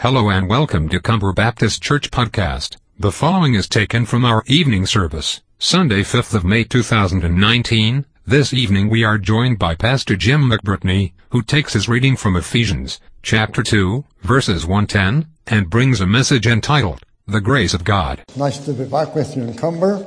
Hello and welcome to Cumber Baptist Church Podcast. The following is taken from our evening service, Sunday 5th of May 2019. This evening we are joined by Pastor Jim McBritney, who takes his reading from Ephesians, chapter 2, verses 110, and brings a message entitled, The Grace of God. Nice to be back with you in Cumber.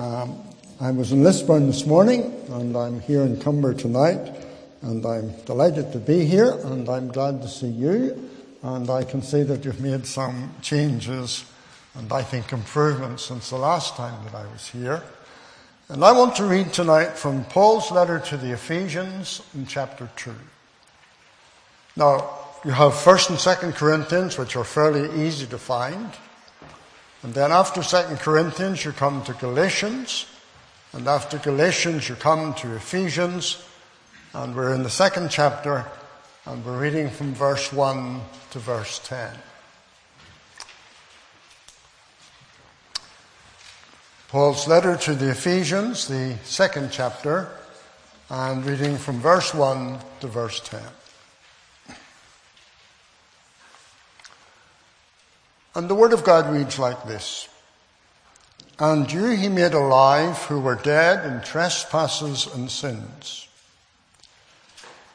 Um, I was in Lisburn this morning, and I'm here in Cumber tonight, and I'm delighted to be here, and I'm glad to see you and I can see that you've made some changes and I think improvements since the last time that I was here. And I want to read tonight from Paul's letter to the Ephesians in chapter 2. Now, you have 1st and 2nd Corinthians, which are fairly easy to find. And then after 2nd Corinthians, you come to Galatians. And after Galatians, you come to Ephesians. And we're in the second chapter, and we're reading from verse 1 to verse 10. Paul's letter to the Ephesians, the second chapter, and reading from verse 1 to verse 10. And the Word of God reads like this And you he made alive who were dead in trespasses and sins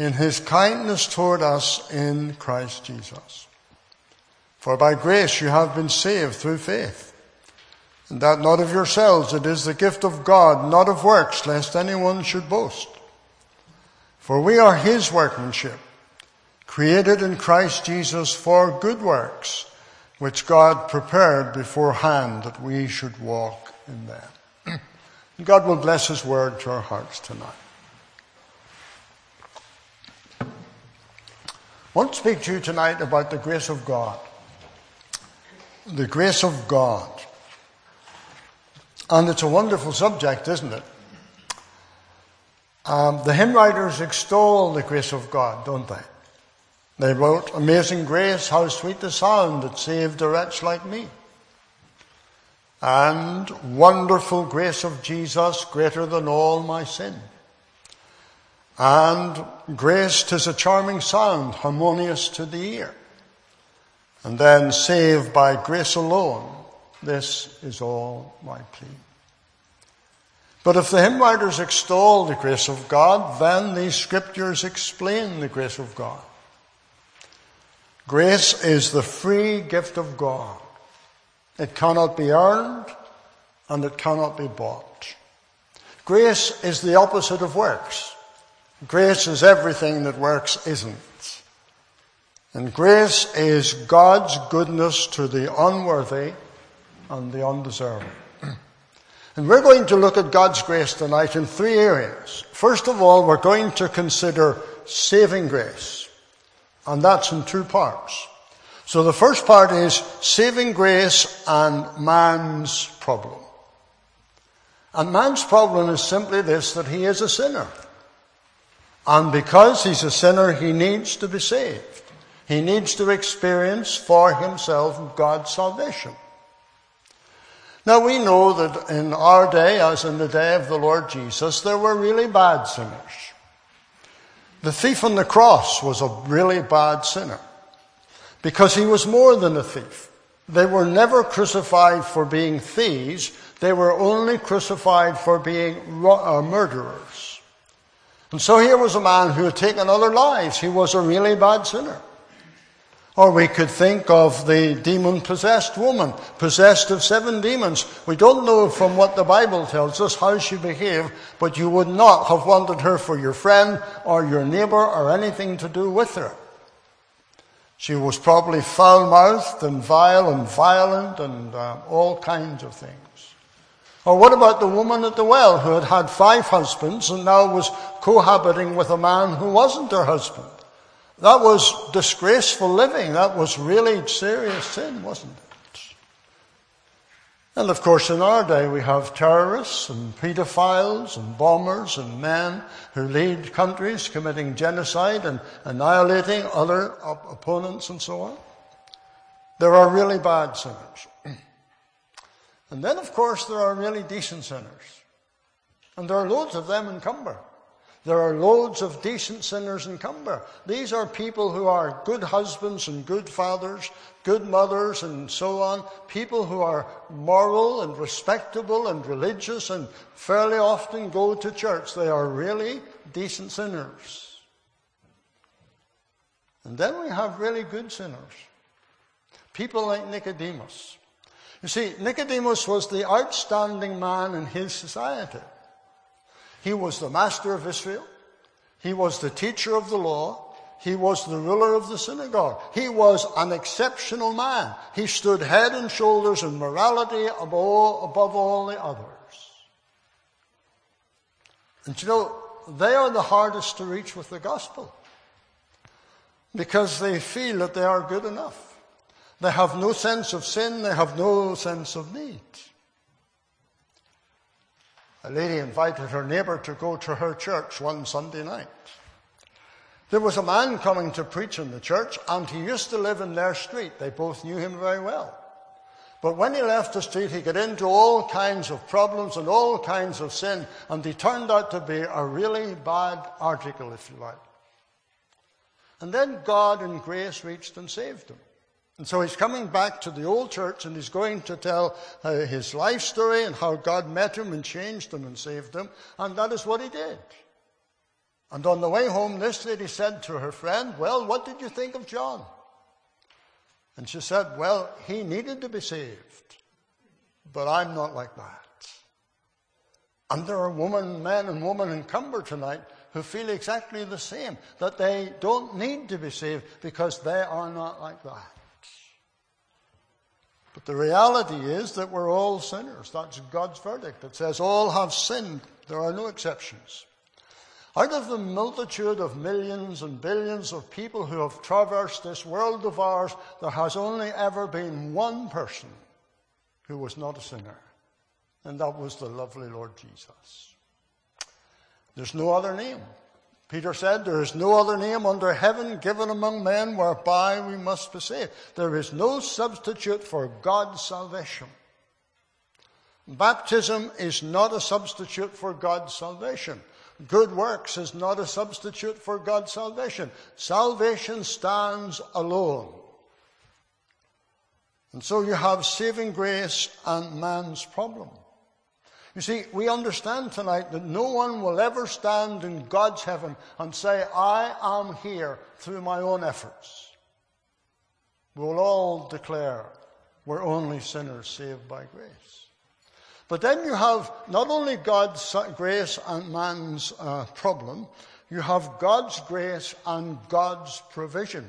in his kindness toward us in Christ Jesus. For by grace you have been saved through faith. And that not of yourselves, it is the gift of God, not of works, lest anyone should boast. For we are his workmanship, created in Christ Jesus for good works, which God prepared beforehand that we should walk in them. God will bless his word to our hearts tonight. I want to speak to you tonight about the grace of God. The grace of God. And it's a wonderful subject, isn't it? Um, the hymn writers extol the grace of God, don't they? They wrote, Amazing grace, how sweet the sound that saved a wretch like me. And wonderful grace of Jesus, greater than all my sin. And grace, tis a charming sound, harmonious to the ear. And then saved by grace alone, this is all my plea. But if the hymn writers extol the grace of God, then these scriptures explain the grace of God. Grace is the free gift of God. It cannot be earned and it cannot be bought. Grace is the opposite of works. Grace is everything that works isn't. And grace is God's goodness to the unworthy and the undeserving. And we're going to look at God's grace tonight in three areas. First of all, we're going to consider saving grace. And that's in two parts. So the first part is saving grace and man's problem. And man's problem is simply this, that he is a sinner. And because he's a sinner, he needs to be saved. He needs to experience for himself God's salvation. Now we know that in our day, as in the day of the Lord Jesus, there were really bad sinners. The thief on the cross was a really bad sinner because he was more than a thief. They were never crucified for being thieves. They were only crucified for being uh, murderers. And so here was a man who had taken other lives. He was a really bad sinner. Or we could think of the demon possessed woman, possessed of seven demons. We don't know from what the Bible tells us how she behaved, but you would not have wanted her for your friend or your neighbor or anything to do with her. She was probably foul mouthed and vile and violent and uh, all kinds of things. Or what about the woman at the well who had had five husbands and now was cohabiting with a man who wasn't her husband? That was disgraceful living. That was really serious sin, wasn't it? And of course, in our day, we have terrorists and pedophiles and bombers and men who lead countries committing genocide and annihilating other op- opponents and so on. There are really bad sinners. And then, of course, there are really decent sinners. And there are loads of them in Cumber. There are loads of decent sinners in Cumber. These are people who are good husbands and good fathers, good mothers and so on. People who are moral and respectable and religious and fairly often go to church. They are really decent sinners. And then we have really good sinners. People like Nicodemus. You see, Nicodemus was the outstanding man in his society. He was the master of Israel. He was the teacher of the law. He was the ruler of the synagogue. He was an exceptional man. He stood head and shoulders in morality above all, the others. And you know, they are the hardest to reach with the gospel because they feel that they are good enough. They have no sense of sin, they have no sense of need. A lady invited her neighbor to go to her church one Sunday night. There was a man coming to preach in the church, and he used to live in their street. They both knew him very well. But when he left the street, he got into all kinds of problems and all kinds of sin, and he turned out to be a really bad article, if you like. And then God in grace reached and saved him. And so he's coming back to the old church and he's going to tell uh, his life story and how God met him and changed him and saved him. And that is what he did. And on the way home, this lady said to her friend, Well, what did you think of John? And she said, Well, he needed to be saved, but I'm not like that. And there are women, men and women in Cumber tonight who feel exactly the same, that they don't need to be saved because they are not like that. But the reality is that we're all sinners. That's God's verdict. It says all have sinned. There are no exceptions. Out of the multitude of millions and billions of people who have traversed this world of ours, there has only ever been one person who was not a sinner. And that was the lovely Lord Jesus. There's no other name. Peter said, There is no other name under heaven given among men whereby we must be saved. There is no substitute for God's salvation. Baptism is not a substitute for God's salvation. Good works is not a substitute for God's salvation. Salvation stands alone. And so you have saving grace and man's problem. You see, we understand tonight that no one will ever stand in God's heaven and say, I am here through my own efforts. We will all declare we're only sinners saved by grace. But then you have not only God's grace and man's uh, problem, you have God's grace and God's provision.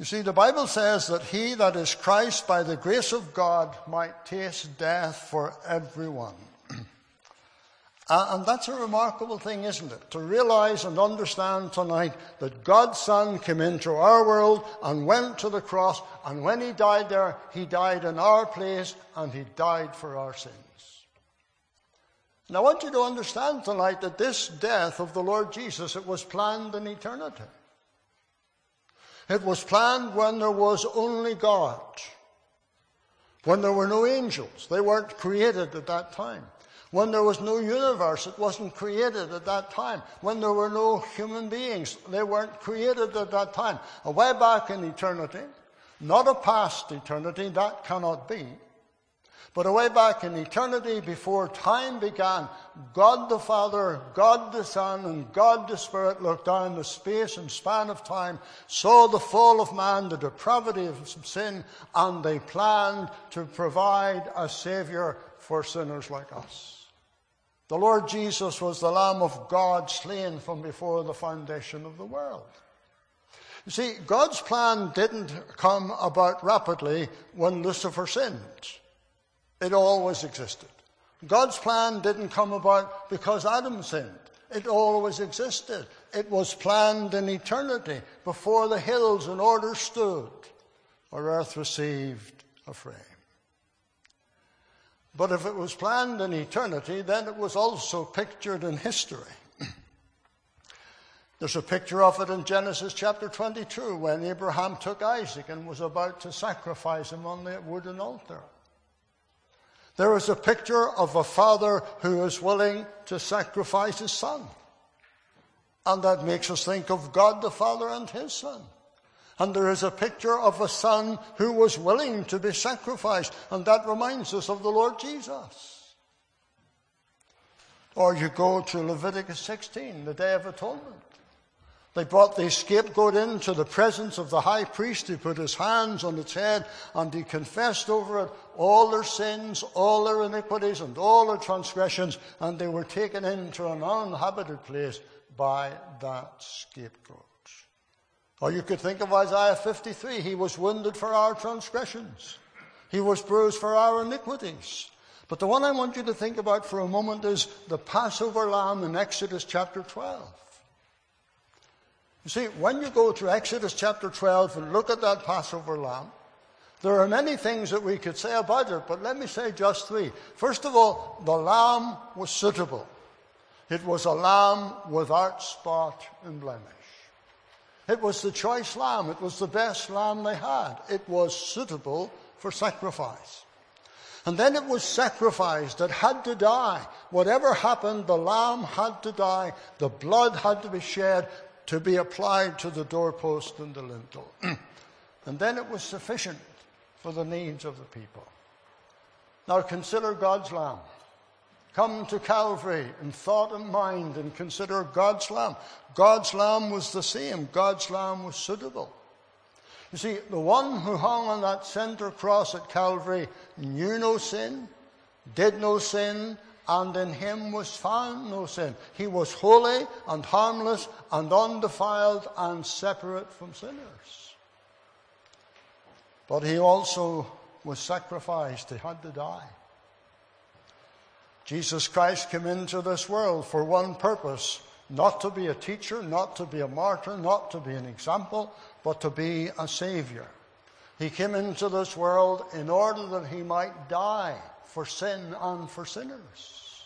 You see, the Bible says that he that is Christ by the grace of God might taste death for everyone. Uh, and that's a remarkable thing, isn't it? To realize and understand tonight that God's Son came into our world and went to the cross, and when he died there, he died in our place and he died for our sins. And I want you to understand tonight that this death of the Lord Jesus, it was planned in eternity. It was planned when there was only God, when there were no angels. They weren't created at that time. When there was no universe, it wasn't created at that time. When there were no human beings, they weren't created at that time. A way back in eternity, not a past eternity, that cannot be. But away back in eternity, before time began, God the Father, God the Son, and God the Spirit looked down the space and span of time, saw the fall of man, the depravity of sin, and they planned to provide a Savior for sinners like us. The Lord Jesus was the Lamb of God slain from before the foundation of the world. You see, God's plan didn't come about rapidly when Lucifer sinned. It always existed. God's plan didn't come about because Adam sinned. It always existed. It was planned in eternity before the hills in order stood, or earth received a frame. But if it was planned in eternity, then it was also pictured in history. There's a picture of it in Genesis chapter 22 when Abraham took Isaac and was about to sacrifice him on the wooden altar. There is a picture of a father who is willing to sacrifice his son. And that makes us think of God the Father and his son. And there is a picture of a son who was willing to be sacrificed. And that reminds us of the Lord Jesus. Or you go to Leviticus 16, the Day of Atonement. They brought the scapegoat into the presence of the high priest. He put his hands on its head and he confessed over it all their sins, all their iniquities, and all their transgressions, and they were taken into an uninhabited place by that scapegoat. Or you could think of Isaiah 53. He was wounded for our transgressions. He was bruised for our iniquities. But the one I want you to think about for a moment is the Passover lamb in Exodus chapter 12. You see, when you go to Exodus chapter 12 and look at that Passover lamb, there are many things that we could say about it, but let me say just three. First of all, the lamb was suitable. It was a lamb without spot and blemish. It was the choice lamb. It was the best lamb they had. It was suitable for sacrifice. And then it was sacrificed. It had to die. Whatever happened, the lamb had to die. The blood had to be shed to be applied to the doorpost and the lintel. and then it was sufficient for the needs of the people. Now consider God's Lamb. Come to Calvary in thought and mind and consider God's Lamb. God's Lamb was the same. God's Lamb was suitable. You see, the one who hung on that center cross at Calvary knew no sin, did no sin, and in him was found no sin. He was holy and harmless and undefiled and separate from sinners. But he also was sacrificed. He had to die. Jesus Christ came into this world for one purpose not to be a teacher, not to be a martyr, not to be an example, but to be a savior. He came into this world in order that he might die for sin and for sinners.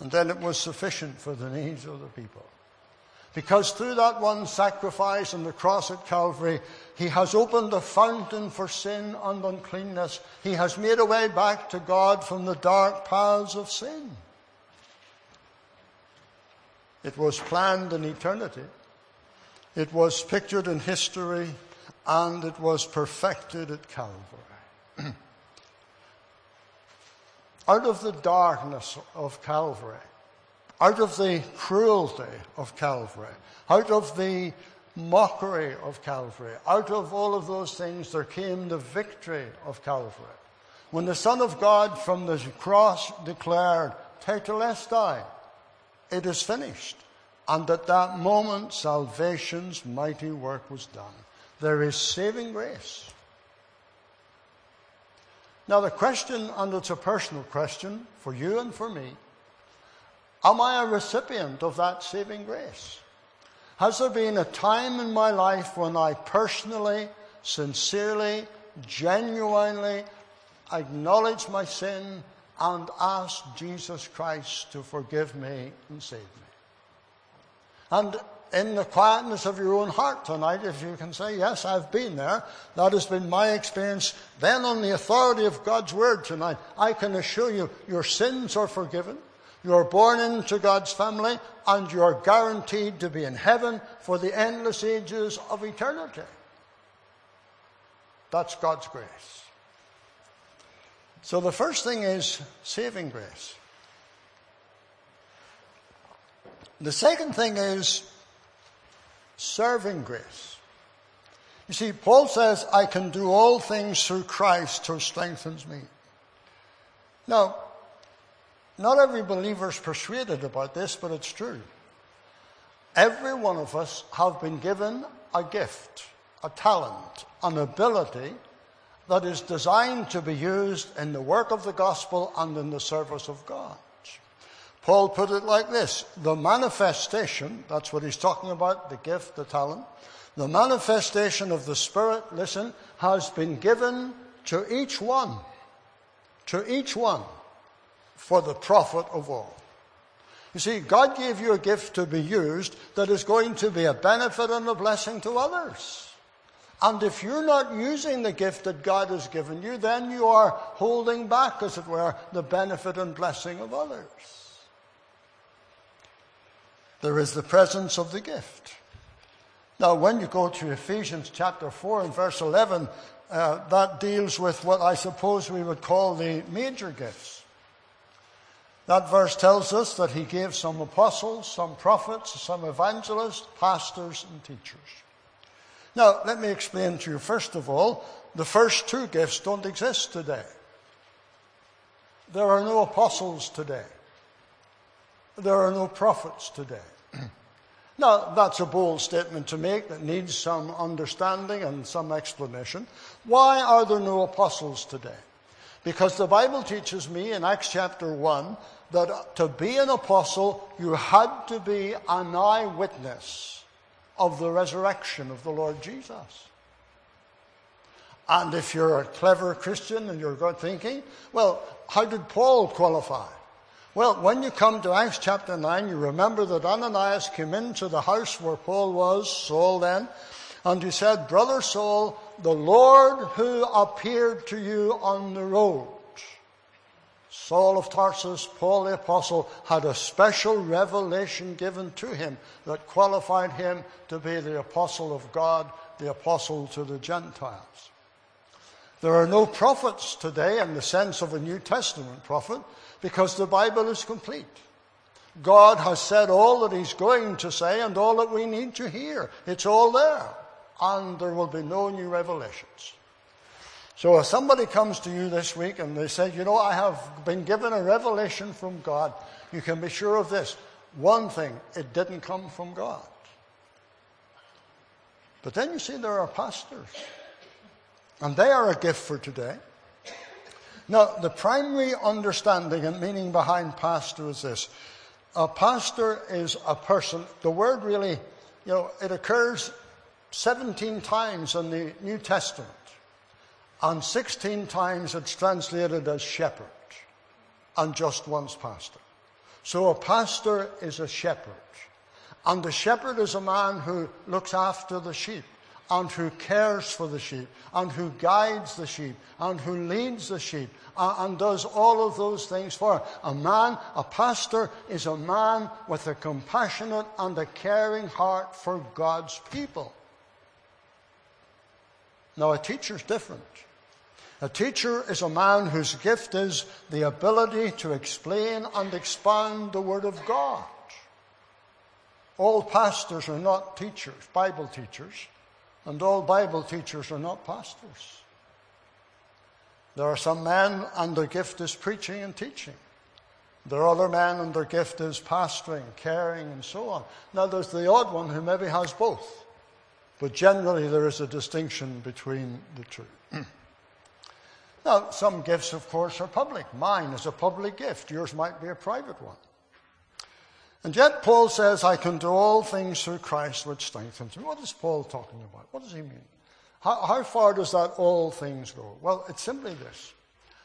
And then it was sufficient for the needs of the people. Because through that one sacrifice on the cross at Calvary, he has opened the fountain for sin and uncleanness. He has made a way back to God from the dark paths of sin. It was planned in eternity. It was pictured in history and it was perfected at Calvary. out of the darkness of Calvary, out of the cruelty of Calvary, out of the mockery of Calvary, out of all of those things, there came the victory of Calvary. When the Son of God from the cross declared, Tetelestai, it is finished. And at that moment, salvation's mighty work was done. There is saving grace. Now, the question, and it's a personal question for you and for me Am I a recipient of that saving grace? Has there been a time in my life when I personally, sincerely, genuinely acknowledged my sin and asked Jesus Christ to forgive me and save me? And in the quietness of your own heart tonight, if you can say, Yes, I've been there, that has been my experience, then on the authority of God's Word tonight, I can assure you your sins are forgiven, you're born into God's family, and you're guaranteed to be in heaven for the endless ages of eternity. That's God's grace. So the first thing is saving grace. The second thing is serving grace. You see, Paul says, I can do all things through Christ who strengthens me. Now, not every believer is persuaded about this, but it's true. Every one of us have been given a gift, a talent, an ability that is designed to be used in the work of the gospel and in the service of God. Paul put it like this the manifestation, that's what he's talking about, the gift, the talent, the manifestation of the Spirit, listen, has been given to each one, to each one, for the profit of all. You see, God gave you a gift to be used that is going to be a benefit and a blessing to others. And if you're not using the gift that God has given you, then you are holding back, as it were, the benefit and blessing of others. There is the presence of the gift. Now, when you go to Ephesians chapter 4 and verse 11, uh, that deals with what I suppose we would call the major gifts. That verse tells us that he gave some apostles, some prophets, some evangelists, pastors, and teachers. Now, let me explain to you, first of all, the first two gifts don't exist today. There are no apostles today. There are no prophets today. Now, that's a bold statement to make that needs some understanding and some explanation. Why are there no apostles today? Because the Bible teaches me in Acts chapter 1 that to be an apostle, you had to be an eyewitness of the resurrection of the Lord Jesus. And if you're a clever Christian and you're thinking, well, how did Paul qualify? Well, when you come to Acts chapter 9, you remember that Ananias came into the house where Paul was, Saul then, and he said, Brother Saul, the Lord who appeared to you on the road Saul of Tarsus, Paul the Apostle, had a special revelation given to him that qualified him to be the Apostle of God, the Apostle to the Gentiles. There are no prophets today in the sense of a New Testament prophet because the Bible is complete. God has said all that He's going to say and all that we need to hear. It's all there. And there will be no new revelations. So if somebody comes to you this week and they say, you know, I have been given a revelation from God, you can be sure of this. One thing, it didn't come from God. But then you see there are pastors. And they are a gift for today. Now, the primary understanding and meaning behind pastor is this. A pastor is a person, the word really, you know, it occurs 17 times in the New Testament and 16 times it's translated as shepherd, and just once pastor. So a pastor is a shepherd. And the shepherd is a man who looks after the sheep and who cares for the sheep and who guides the sheep and who leads the sheep and, does all of those things for a man. A pastor is a man with a compassionate and a caring heart for God's people. Now, a teacher is different. A teacher is a man whose gift is the ability to explain and expound the Word of God. All pastors are not teachers, Bible teachers, and all Bible teachers are not pastors. There are some men and their gift is preaching and teaching. There are other men and their gift is pastoring, caring, and so on. Now there's the odd one who maybe has both. But generally there is a distinction between the two. Now, some gifts, of course, are public. Mine is a public gift. Yours might be a private one. And yet, Paul says, I can do all things through Christ which strengthens me. What is Paul talking about? What does he mean? How, how far does that all things go? Well, it's simply this.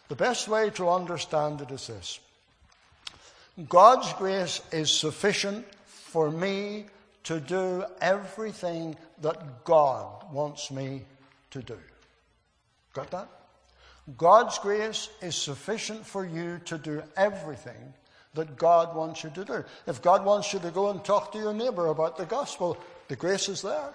The best way to understand it is this God's grace is sufficient for me to do everything that God wants me to do. Got that? God's grace is sufficient for you to do everything that God wants you to do. If God wants you to go and talk to your neighbor about the gospel, the grace is there.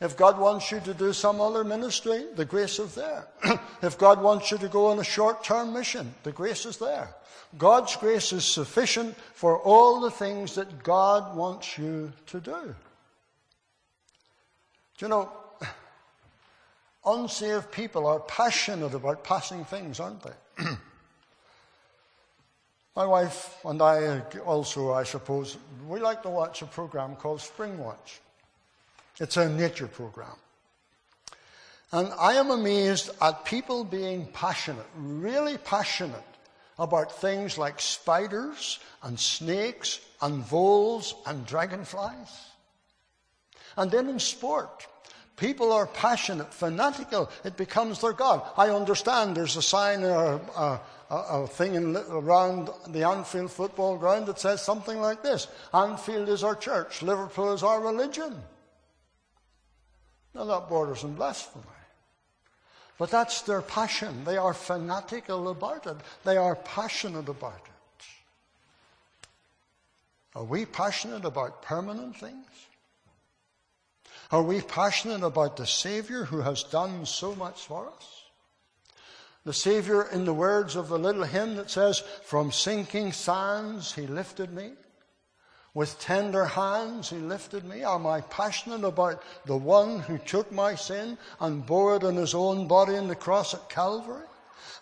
If God wants you to do some other ministry, the grace is there. if God wants you to go on a short term mission, the grace is there. God's grace is sufficient for all the things that God wants you to do. Do you know, unsaved people are passionate about passing things, aren't they? My wife and I also, I suppose, we like to watch a program called Spring Watch. It's a nature program. And I am amazed at people being passionate, really passionate about things like spiders and snakes and voles and dragonflies. And then in sport, people are passionate, fanatical. It becomes their God. I understand there's a sign or a, a, a thing in, around the Anfield football ground that says something like this Anfield is our church, Liverpool is our religion. Now that borders on blasphemy. But that's their passion. They are fanatical about it. They are passionate about it. Are we passionate about permanent things? Are we passionate about the Savior who has done so much for us? The Savior, in the words of the little hymn that says, From sinking sands he lifted me. With tender hands he lifted me. Am I passionate about the one who took my sin and bore it on his own body in the cross at Calvary?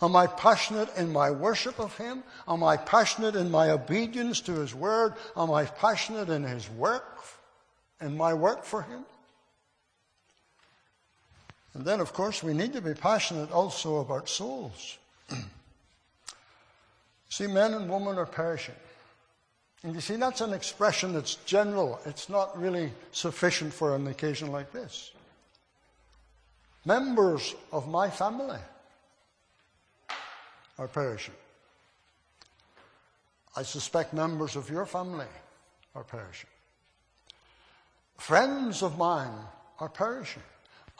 Am I passionate in my worship of him? Am I passionate in my obedience to his word? Am I passionate in his work, in my work for him? And then, of course, we need to be passionate also about souls. See, men and women are perishing. And you see, that's an expression that's general. It's not really sufficient for an occasion like this. Members of my family are perishing. I suspect members of your family are perishing. Friends of mine are perishing.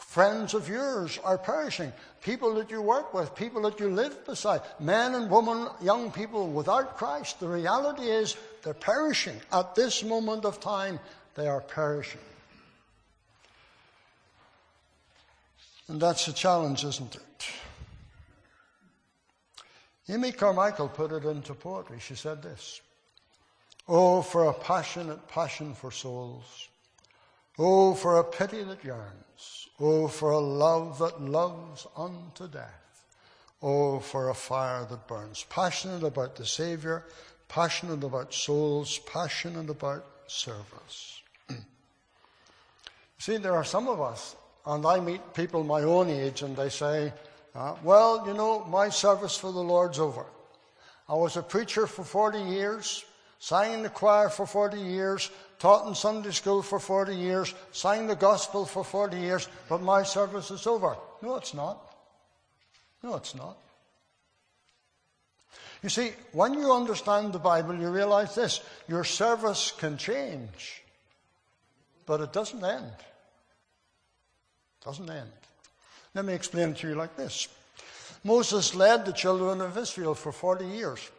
Friends of yours are perishing. People that you work with, people that you live beside, men and women, young people without Christ. The reality is they're perishing. At this moment of time, they are perishing. And that's a challenge, isn't it? Amy Carmichael put it into poetry. She said this Oh, for a passionate passion for souls. Oh, for a pity that yearns. Oh, for a love that loves unto death. Oh, for a fire that burns. Passionate about the Savior, passionate about souls, passionate about service. See, there are some of us, and I meet people my own age, and they say, uh, Well, you know, my service for the Lord's over. I was a preacher for 40 years, sang in the choir for 40 years, taught in Sunday school for 40 years, sang the gospel for 40 years, but my service is over. No, it's not. No, it's not. You see, when you understand the Bible, you realize this your service can change, but it doesn't end. It doesn't end. Let me explain to you like this Moses led the children of Israel for 40 years.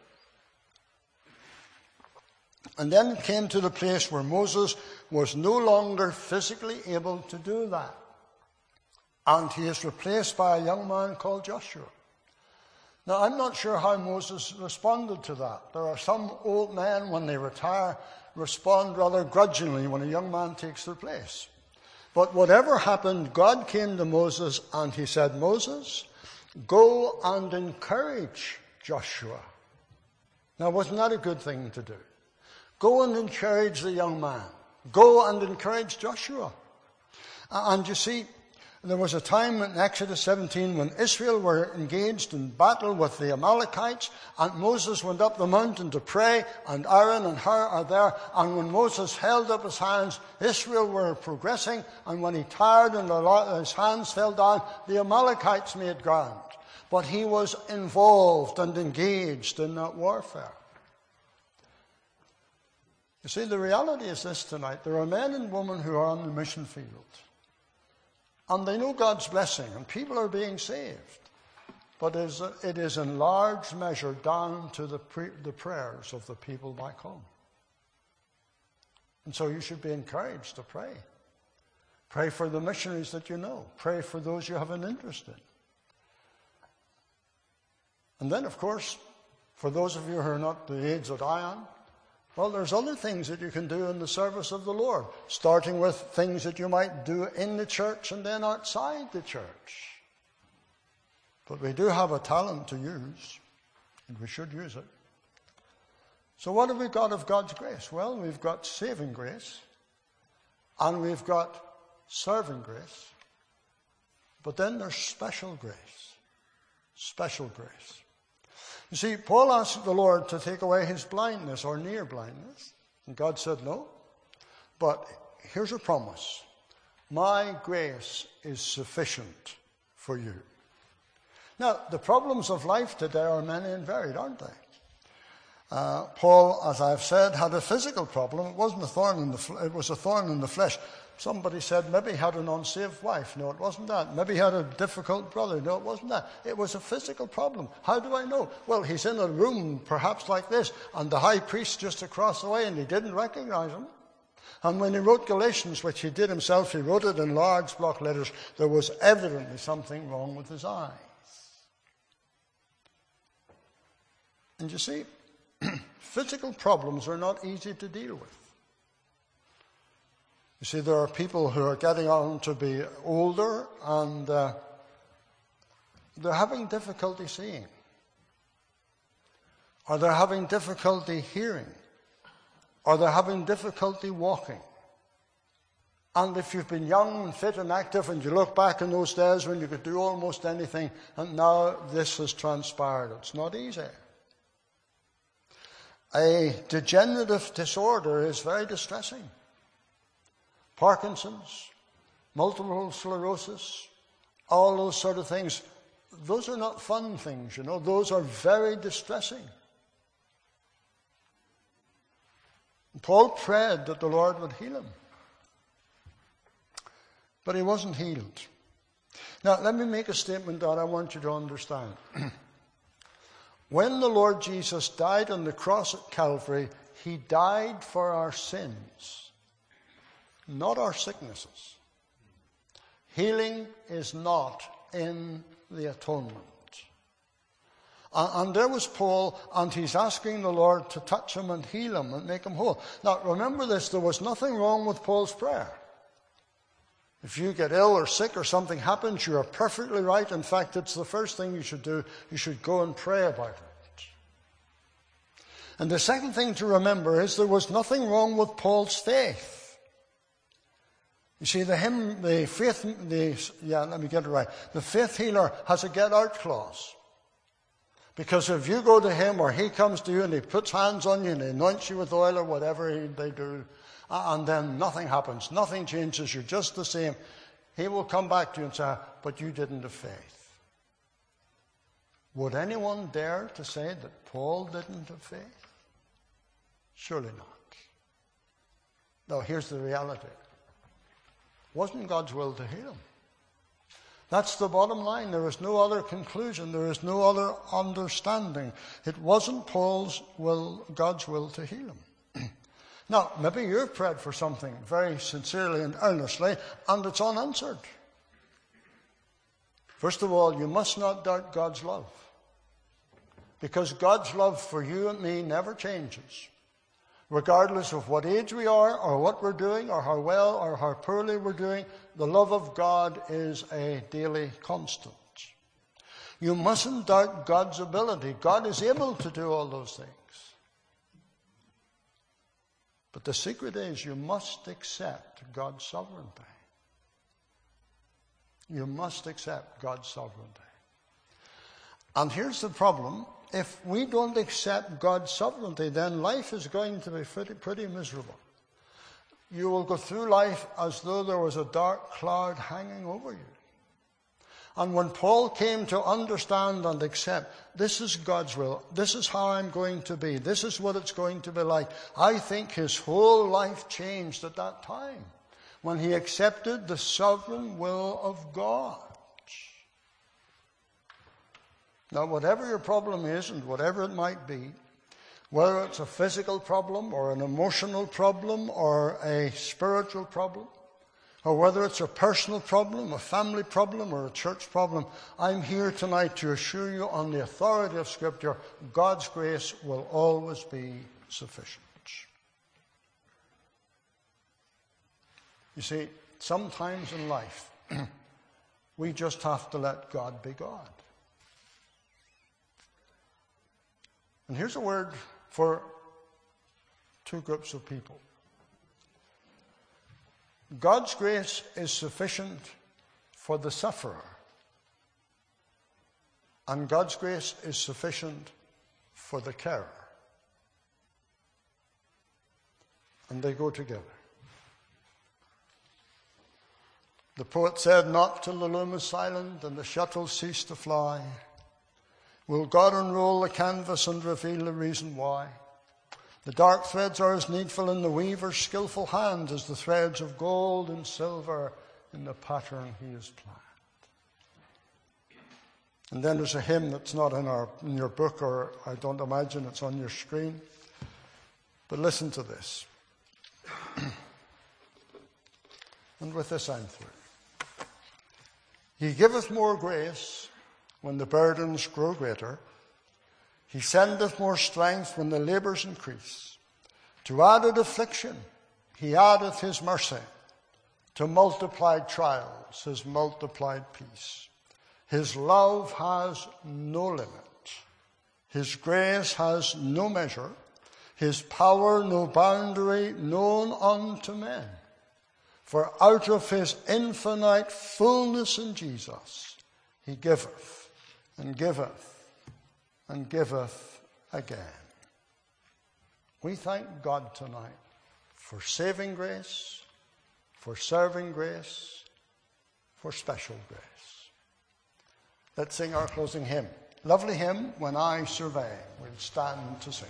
And then it came to the place where Moses was no longer physically able to do that. And he is replaced by a young man called Joshua. Now, I'm not sure how Moses responded to that. There are some old men, when they retire, respond rather grudgingly when a young man takes their place. But whatever happened, God came to Moses and he said, Moses, go and encourage Joshua. Now, wasn't that a good thing to do? Go and encourage the young man. Go and encourage Joshua. And you see, there was a time in Exodus 17 when Israel were engaged in battle with the Amalekites, and Moses went up the mountain to pray, and Aaron and Hur are there. And when Moses held up his hands, Israel were progressing, and when he tired and his hands fell down, the Amalekites made ground. But he was involved and engaged in that warfare. You see, the reality is this tonight there are men and women who are on the mission field. And they know God's blessing, and people are being saved. But it is, in large measure down to the, pre, the prayers of the people back home. And so you should be encouraged to pray. Pray for the missionaries that you know. Pray for those you have an interest in. And then, of course, for those of you who are not the age that I am, well, there's other things that you can do in the service of the Lord, starting with things that you might do in the church and then outside the church. But we do have a talent to use, and we should use it. So, what have we got of God's grace? Well, we've got saving grace, and we've got serving grace, but then there's special grace. Special grace. You see, Paul asked the Lord to take away his blindness or near blindness, and God said no. But here's a promise My grace is sufficient for you. Now, the problems of life today are many and varied, aren't they? Uh, Paul, as I've said, had a physical problem. It wasn't a thorn in the it was a thorn in the flesh. Somebody said maybe he had an unsaved wife. No, it wasn't that. Maybe he had a difficult brother. No, it wasn't that. It was a physical problem. How do I know? Well, he's in a room perhaps like this, and the high priest just across the way, and he didn't recognize him. And when he wrote Galatians, which he did himself, he wrote it in large block letters. There was evidently something wrong with his eyes. And you see, physical problems are not easy to deal with. You see, there are people who are getting on to be older and uh, they're having difficulty seeing, or they're having difficulty hearing, or they're having difficulty walking. And if you've been young and fit and active and you look back in those days when you could do almost anything, and now this has transpired, it's not easy. A degenerative disorder is very distressing. Parkinson's, multiple sclerosis, all those sort of things, those are not fun things, you know, those are very distressing. Paul prayed that the Lord would heal him, but he wasn't healed. Now, let me make a statement that I want you to understand. When the Lord Jesus died on the cross at Calvary, he died for our sins, not our sicknesses. Healing is not in the atonement. And there was Paul, and he's asking the Lord to touch him and heal him and make him whole. Now, remember this there was nothing wrong with Paul's prayer. If you get ill or sick or something happens, you are perfectly right. In fact, it's the first thing you should do. You should go and pray about it. And the second thing to remember is there was nothing wrong with Paul's faith. You see, the hymn, the faith, the, yeah, let me get it right. The faith healer has a get out clause. Because if you go to him or he comes to you and he puts hands on you and he anoints you with oil or whatever he, they do, and then nothing happens, nothing changes, you're just the same. He will come back to you and say, But you didn't have faith. Would anyone dare to say that Paul didn't have faith? Surely not. Now, here's the reality it wasn't God's will to heal him. That's the bottom line. There is no other conclusion. There is no other understanding. It wasn't Paul's will, God's will to heal him. Now, maybe you've prayed for something very sincerely and earnestly, and it's unanswered. First of all, you must not doubt God's love. Because God's love for you and me never changes. Regardless of what age we are, or what we're doing, or how well or how poorly we're doing, the love of God is a daily constant. You mustn't doubt God's ability. God is able to do all those things. But the secret is you must accept God's sovereignty. You must accept God's sovereignty. And here's the problem if we don't accept God's sovereignty, then life is going to be pretty, pretty miserable. You will go through life as though there was a dark cloud hanging over you. And when Paul came to understand and accept, this is God's will, this is how I'm going to be, this is what it's going to be like, I think his whole life changed at that time when he accepted the sovereign will of God. Now, whatever your problem is and whatever it might be, whether it's a physical problem or an emotional problem or a spiritual problem, or whether it's a personal problem, a family problem, or a church problem, I'm here tonight to assure you on the authority of Scripture, God's grace will always be sufficient. You see, sometimes in life, we just have to let God be God. And here's a word for two groups of people. God's grace is sufficient for the sufferer, and God's grace is sufficient for the carer. And they go together. The poet said, Not till the loom is silent and the shuttle cease to fly will God unroll the canvas and reveal the reason why. The dark threads are as needful in the weaver's skillful hand as the threads of gold and silver in the pattern he has planned. And then there's a hymn that's not in, our, in your book, or I don't imagine it's on your screen. But listen to this. and with this I'm through. He giveth more grace when the burdens grow greater. He sendeth more strength when the labours increase. To added affliction, he addeth his mercy. To multiplied trials, his multiplied peace. His love has no limit. His grace has no measure. His power no boundary known unto men. For out of his infinite fullness in Jesus, he giveth and giveth and giveth again. We thank God tonight for saving grace, for serving grace, for special grace. Let's sing our closing hymn. Lovely hymn, When I Survey. We'll stand to sing.